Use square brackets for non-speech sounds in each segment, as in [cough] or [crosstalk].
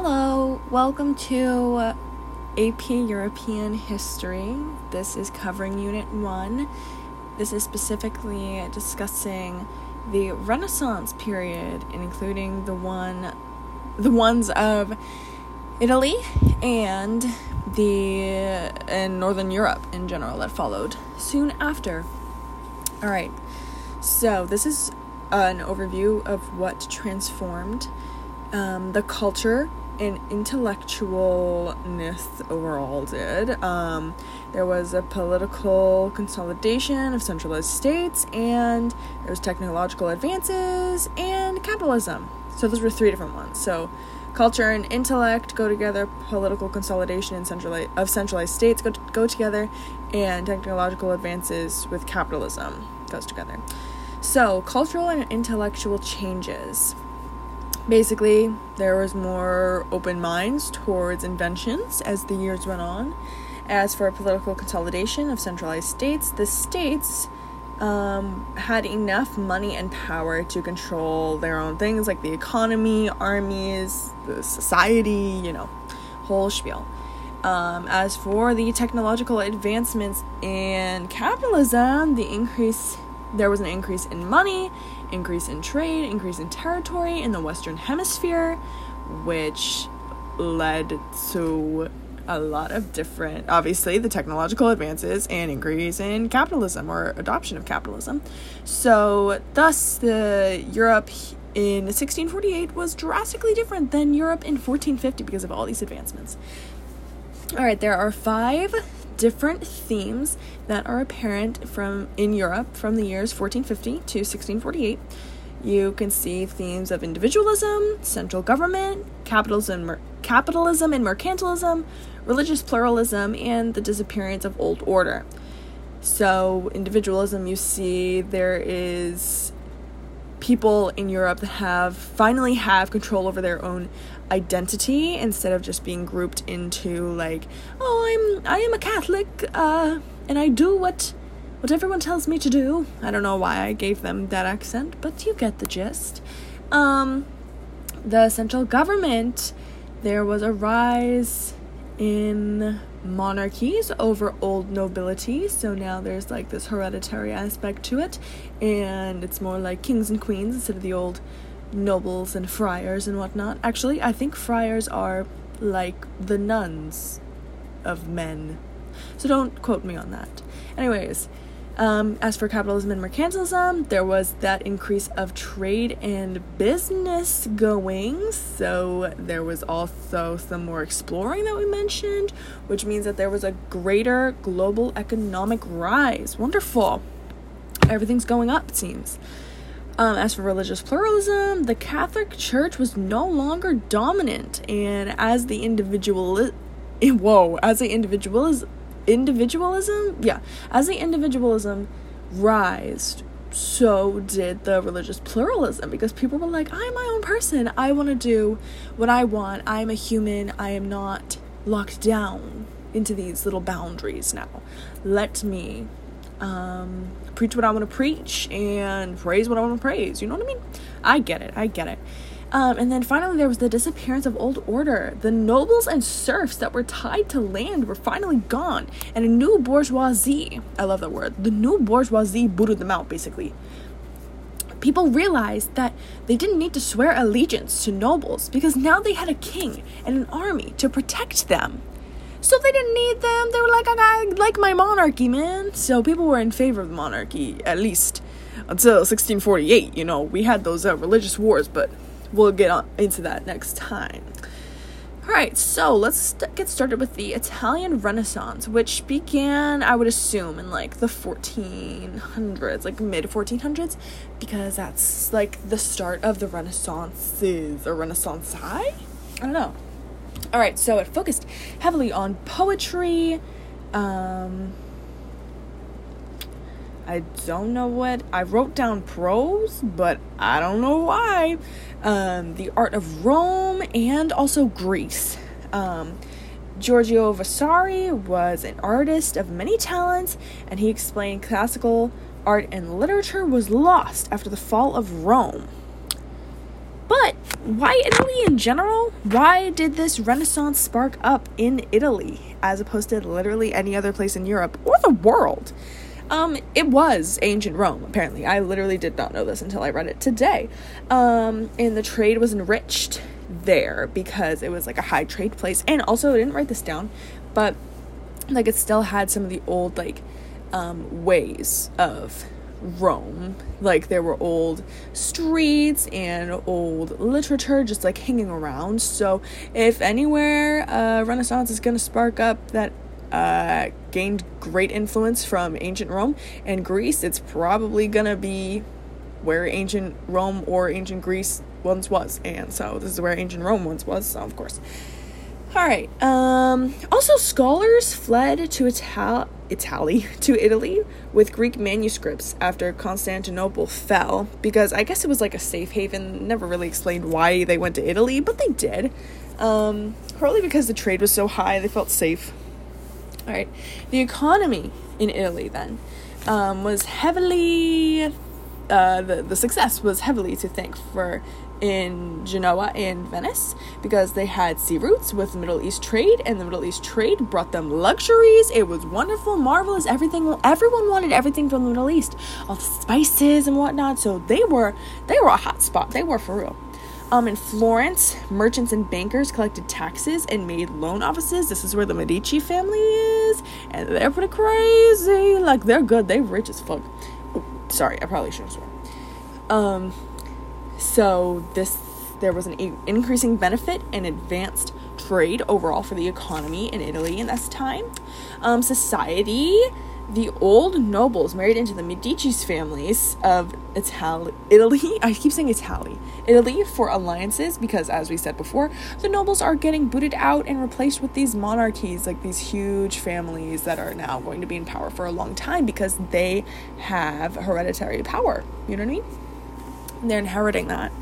Hello, welcome to AP European History. This is covering Unit 1. This is specifically discussing the Renaissance period, including the one the ones of Italy and the in Northern Europe in general that followed soon after. All right. So, this is an overview of what transformed um, the culture and intellectualness overall did. Um, there was a political consolidation of centralized states, and there was technological advances and capitalism. So those were three different ones. So culture and intellect go together, political consolidation and centralized of centralized states go, go together, and technological advances with capitalism goes together. So cultural and intellectual changes basically there was more open minds towards inventions as the years went on. As for political consolidation of centralized states the states um, had enough money and power to control their own things like the economy armies the society you know whole spiel. Um, as for the technological advancements in capitalism the increase there was an increase in money, increase in trade, increase in territory in the Western Hemisphere, which led to a lot of different, obviously, the technological advances and increase in capitalism or adoption of capitalism. So, thus, the Europe in 1648 was drastically different than Europe in 1450 because of all these advancements. All right, there are five different themes that are apparent from in Europe from the years 1450 to 1648. You can see themes of individualism, central government, capitalism, mer- capitalism and mercantilism, religious pluralism, and the disappearance of old order. So, individualism, you see there is people in Europe that have finally have control over their own identity instead of just being grouped into like, oh, I'm I am a Catholic, uh, and I do what what everyone tells me to do. I don't know why I gave them that accent, but you get the gist. Um, the central government, there was a rise in monarchies over old nobility. So now there's like this hereditary aspect to it, and it's more like kings and queens instead of the old nobles and friars and whatnot. Actually, I think friars are like the nuns of men. So don't quote me on that. Anyways, um, as for capitalism and mercantilism, there was that increase of trade and business going. So there was also some more exploring that we mentioned, which means that there was a greater global economic rise. Wonderful. Everything's going up, it seems. Um, as for religious pluralism, the Catholic Church was no longer dominant, and as the individual, [laughs] whoa, as the individualism individualism, yeah, as the individualism rised, so did the religious pluralism because people were like, I'm my own person. I want to do what I want. I'm a human. I am not locked down into these little boundaries now. Let me um, preach what I want to preach and praise what I want to praise. You know what I mean? I get it. I get it. Um, and then finally, there was the disappearance of old order. The nobles and serfs that were tied to land were finally gone, and a new bourgeoisie I love that word the new bourgeoisie booted them out, basically. People realized that they didn't need to swear allegiance to nobles because now they had a king and an army to protect them. So they didn't need them. They were like, I like my monarchy, man. So people were in favor of the monarchy, at least until 1648. You know, we had those uh, religious wars, but we'll get on into that next time. All right, so let's st- get started with the Italian Renaissance, which began, I would assume, in like the 1400s, like mid 1400s, because that's like the start of the Renaissances or Renaissance High. I don't know. All right, so it focused heavily on poetry, um, I don't know what I wrote down prose, but I don't know why. Um, the art of Rome and also Greece. Um, Giorgio Vasari was an artist of many talents, and he explained classical art and literature was lost after the fall of Rome. But why Italy in general? Why did this Renaissance spark up in Italy as opposed to literally any other place in Europe or the world? Um, it was ancient Rome, apparently. I literally did not know this until I read it today. Um, and the trade was enriched there because it was like a high trade place. And also, I didn't write this down, but like it still had some of the old, like, um, ways of Rome. Like there were old streets and old literature just like hanging around. So if anywhere uh, Renaissance is gonna spark up that uh, gained great influence from ancient Rome and Greece, it's probably gonna be where ancient Rome or ancient Greece once was. And so this is where ancient Rome once was, so of course. All right. Um, also, scholars fled to Ital- Italy [laughs] to Italy with Greek manuscripts after Constantinople fell because I guess it was like a safe haven. Never really explained why they went to Italy, but they did. Um, partly because the trade was so high, they felt safe. All right. The economy in Italy then um, was heavily. Uh, the, the success was heavily to thank for in Genoa and Venice because they had sea routes with Middle East trade, and the Middle East trade brought them luxuries. It was wonderful, marvelous, everything. Everyone wanted everything from the Middle East, all the spices and whatnot. So they were they were a hot spot. They were for real. Um, in Florence, merchants and bankers collected taxes and made loan offices. This is where the Medici family is, and they're pretty crazy. Like they're good. they're rich as fuck. Oh, sorry, I probably shouldn't swear. Um, so this there was an increasing benefit and advanced trade overall for the economy in Italy in this time. Um, society, the old nobles married into the Medici's families of Italy. Italy, [laughs] I keep saying Italy. Italy for alliances because, as we said before, the nobles are getting booted out and replaced with these monarchies, like these huge families that are now going to be in power for a long time because they have hereditary power. You know what I mean? they're inheriting that.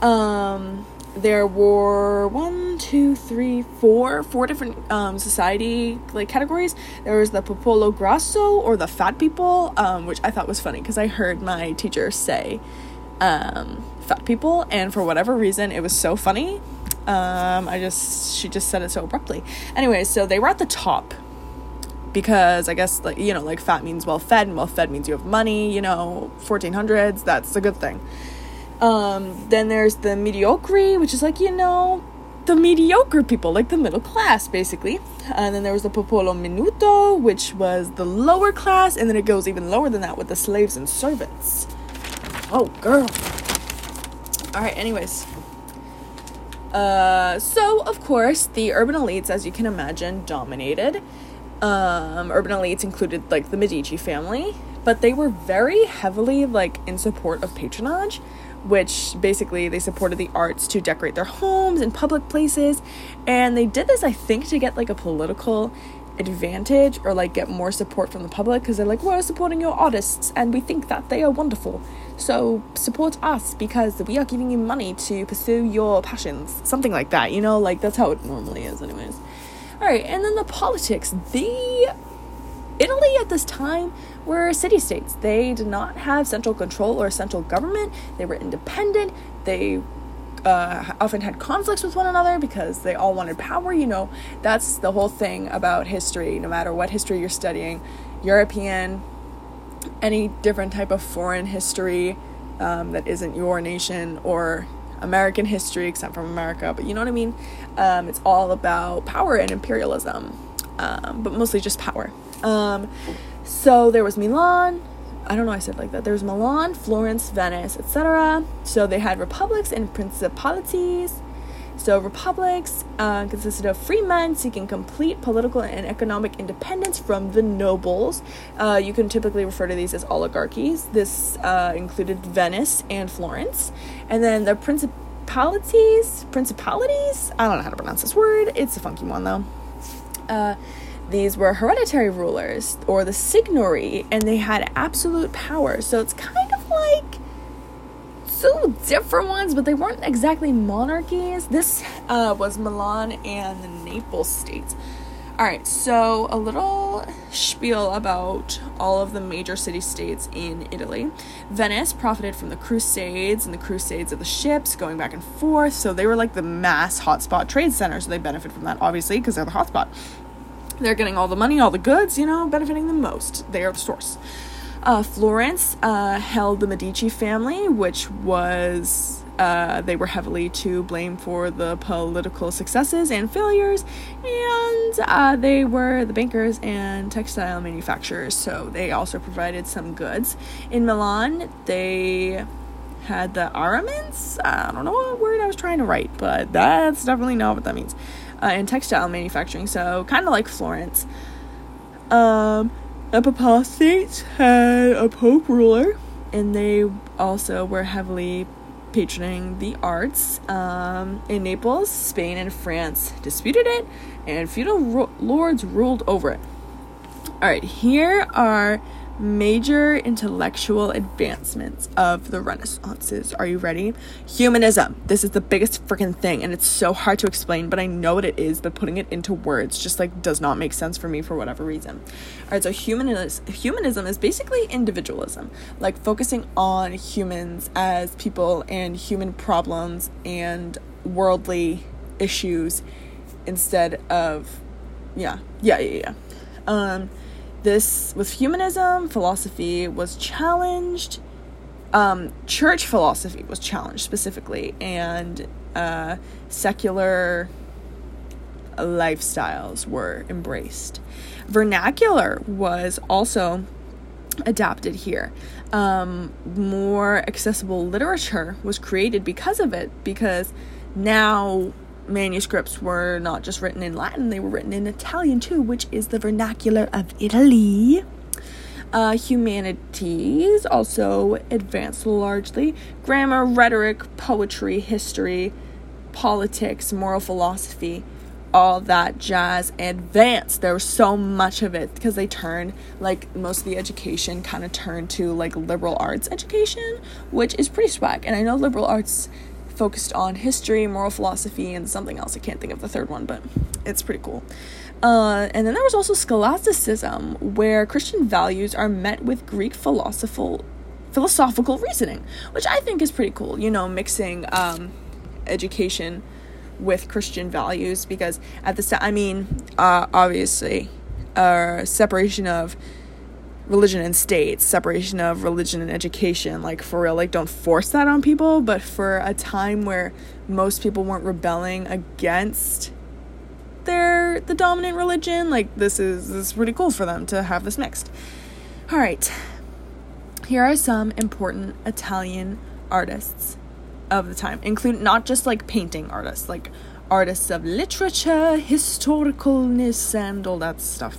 Um, there were one, two, three, four, four different um, society like categories. There was the popolo grasso or the fat people, um, which I thought was funny because I heard my teacher say um, fat people, and for whatever reason, it was so funny. Um, I just she just said it so abruptly. Anyway, so they were at the top because I guess like you know like fat means well fed and well fed means you have money. You know, 1400s that's a good thing. Um, then there's the mediocre, which is like you know the mediocre people, like the middle class, basically. And then there was the popolo minuto, which was the lower class, and then it goes even lower than that with the slaves and servants. Oh, girl. All right. Anyways. Uh, so of course the urban elites, as you can imagine, dominated um, urban elites included like the Medici family, but they were very heavily like in support of patronage, which basically they supported the arts to decorate their homes and public places, and they did this I think to get like a political advantage or like get more support from the public because they're like we're supporting your artists and we think that they are wonderful. So support us because we are giving you money to pursue your passions. Something like that you know? Like that's how it normally is anyways. All right, and then the politics. The Italy at this time were city states. They did not have central control or central government. They were independent. They uh, often had conflicts with one another because they all wanted power. You know, that's the whole thing about history, no matter what history you're studying European, any different type of foreign history um, that isn't your nation or American history, except from America, but you know what I mean? Um, it's all about power and imperialism, um, but mostly just power. So there was Milan. I don't know. I said like that. There was Milan, Florence, Venice, etc. So they had republics and principalities. So, republics uh, consisted of free men seeking complete political and economic independence from the nobles. Uh, you can typically refer to these as oligarchies. This uh, included Venice and Florence. And then the principalities, principalities, I don't know how to pronounce this word, it's a funky one though. These were hereditary rulers or the signory, and they had absolute power. So, it's kind of like two different ones, but they weren't exactly monarchies. This uh, was Milan and the Naples states. All right, so a little spiel about all of the major city states in Italy. Venice profited from the Crusades and the Crusades of the ships going back and forth, so they were like the mass hotspot trade center, so they benefit from that obviously because they're the hotspot. They're getting all the money, all the goods, you know, benefiting the most. They are the source. Uh, Florence uh, held the Medici family, which was uh, they were heavily to blame for the political successes and failures, and uh, they were the bankers and textile manufacturers, so they also provided some goods. In Milan, they had the Aramins. I don't know what word I was trying to write, but that's definitely not what that means. Uh, textile manufacturing, so kind of like Florence. Um, the Papal States had a Pope ruler, and they also were heavily patroning the arts. Um, in Naples, Spain and France disputed it, and feudal ro- lords ruled over it. All right, here are major intellectual advancements of the Renaissances. Are you ready? Humanism. This is the biggest freaking thing, and it's so hard to explain, but I know what it is, but putting it into words just like does not make sense for me for whatever reason. All right, so humanism, humanism is basically individualism, like focusing on humans as people and human problems and worldly issues instead of, yeah, yeah, yeah, yeah. Um, this with humanism philosophy was challenged um, church philosophy was challenged specifically and uh, secular lifestyles were embraced. Vernacular was also adapted here. Um, more accessible literature was created because of it because now manuscripts were not just written in Latin, they were written in Italian too, which is the vernacular of Italy. Uh, humanities also advanced largely. Grammar, rhetoric, poetry, history, politics, moral philosophy, all that jazz advanced. There was so much of it because they turned, like, most of the education kind of turned to, like, liberal arts education, which is pretty swag. And I know liberal arts focused on history, moral philosophy, and something else. I can't think of the third one, but it's pretty cool. Uh, and then there was also scholasticism, where Christian values are met with Greek philosophical philosophical reasoning, which I think is pretty cool. You know, mixing um, education with Christian values, because at the I mean, uh, obviously, uh, separation of religion and state, separation of religion and education. Like, for real, like, don't force that on people. But for a time where most people weren't rebelling against their the dominant religion, like, this is, this is pretty cool for them to have this mixed. All right. Here are some important Italian artists of the time, include not just like painting artists, like artists of literature, historicalness, and all that stuff.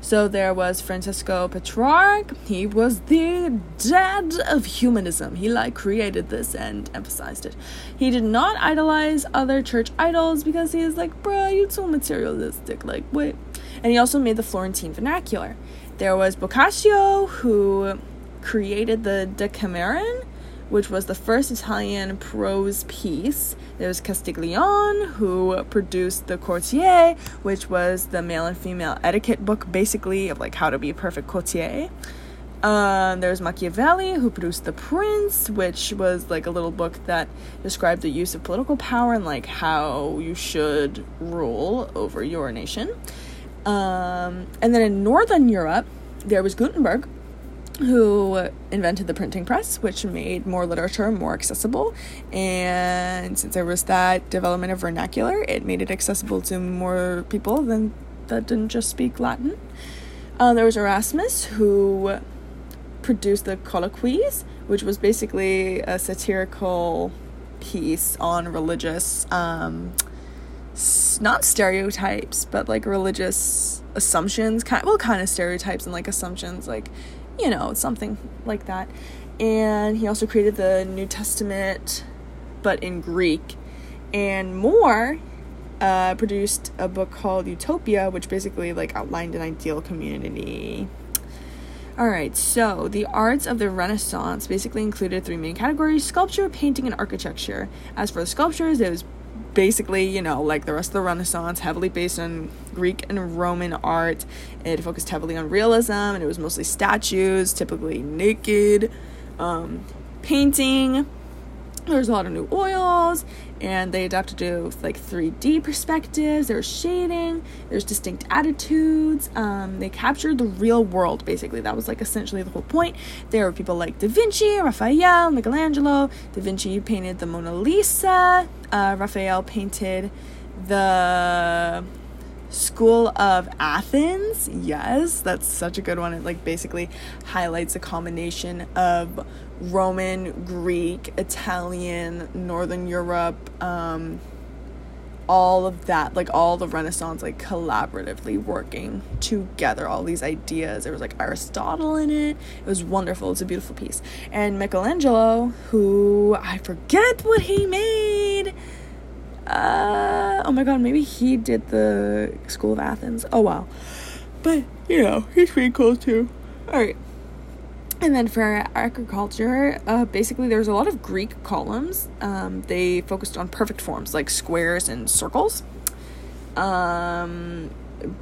So there was Francesco Petrarch. He was the dad of humanism. He like created this and emphasized it. He did not idolize other church idols because he is like, bruh, you so materialistic. Like, wait. And he also made the Florentine vernacular. There was Boccaccio who created the Decameron which was the first Italian prose piece. There was Castiglione, who produced the Courtier, which was the male and female etiquette book, basically, of like how to be a perfect courtier. Um, there was Machiavelli, who produced The Prince, which was like a little book that described the use of political power and like how you should rule over your nation. Um, and then in Northern Europe, there was Gutenberg, who invented the printing press, which made more literature more accessible. And since there was that development of vernacular, it made it accessible to more people than that didn't just speak Latin. Uh, there was Erasmus, who produced the Colloquies, which was basically a satirical piece on religious, um, not stereotypes, but like religious assumptions, kind well, kind of stereotypes and like assumptions, like you know, something like that. And he also created the New Testament, but in Greek. And More uh, produced a book called Utopia, which basically like outlined an ideal community. All right, so the arts of the Renaissance basically included three main categories sculpture, painting, and architecture. As for the sculptures, it was basically, you know, like the rest of the Renaissance, heavily based on Greek and Roman art. It focused heavily on realism, and it was mostly statues, typically naked, um, painting. There's a lot of new oils, and they adapted to like 3D perspectives. There's shading. There's distinct attitudes. Um, they captured the real world, basically. That was like essentially the whole point. There were people like Da Vinci, Raphael, Michelangelo. Da Vinci painted the Mona Lisa. Uh, Raphael painted the School of Athens. Yes, that's such a good one. It like basically highlights a combination of Roman, Greek, Italian, Northern Europe, um, all of that, like all the Renaissance, like collaboratively working together, all these ideas. There was like Aristotle in it. It was wonderful. It's a beautiful piece. And Michelangelo, who I forget what he made. Uh, oh my god, maybe he did the School of Athens. Oh wow. But, you know, he's pretty cool too. Alright. And then for agriculture, uh, basically there was a lot of Greek columns. Um, they focused on perfect forms like squares and circles. Um,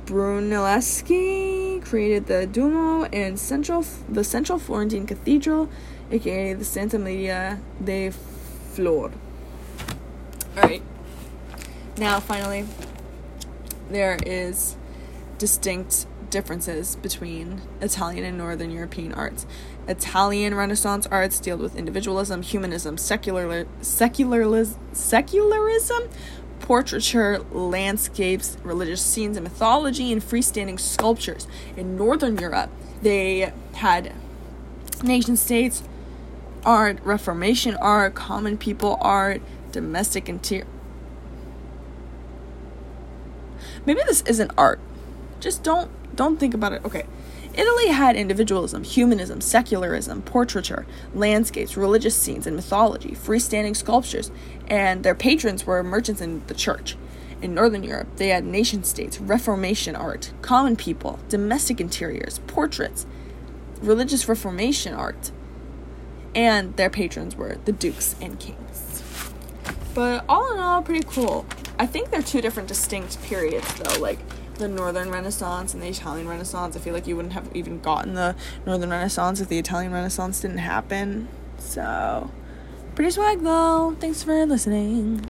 Brunelleschi created the Duomo and central the central Florentine Cathedral, aka the Santa Maria de Flor. All right. Now, finally, there is distinct differences between Italian and Northern European arts. Italian Renaissance arts deal with individualism, humanism, secular, secularism, secularism, portraiture, landscapes, religious scenes and mythology, and freestanding sculptures. In Northern Europe, they had nation states art, Reformation art, common people art, domestic interior maybe this isn't art. Just don't don't think about it. Okay. Italy had individualism, humanism, secularism, portraiture, landscapes, religious scenes, and mythology, freestanding sculptures, and their patrons were merchants in the church. In Northern Europe, they had nation states, Reformation art, common people, domestic interiors, portraits, religious Reformation art, and their patrons were the dukes and kings. But all in all, pretty cool. I think they're two different distinct periods though, like the Northern Renaissance and the Italian Renaissance. I feel like you wouldn't have even gotten the Northern Renaissance if the Italian Renaissance didn't happen. So, pretty swag though. Thanks for listening.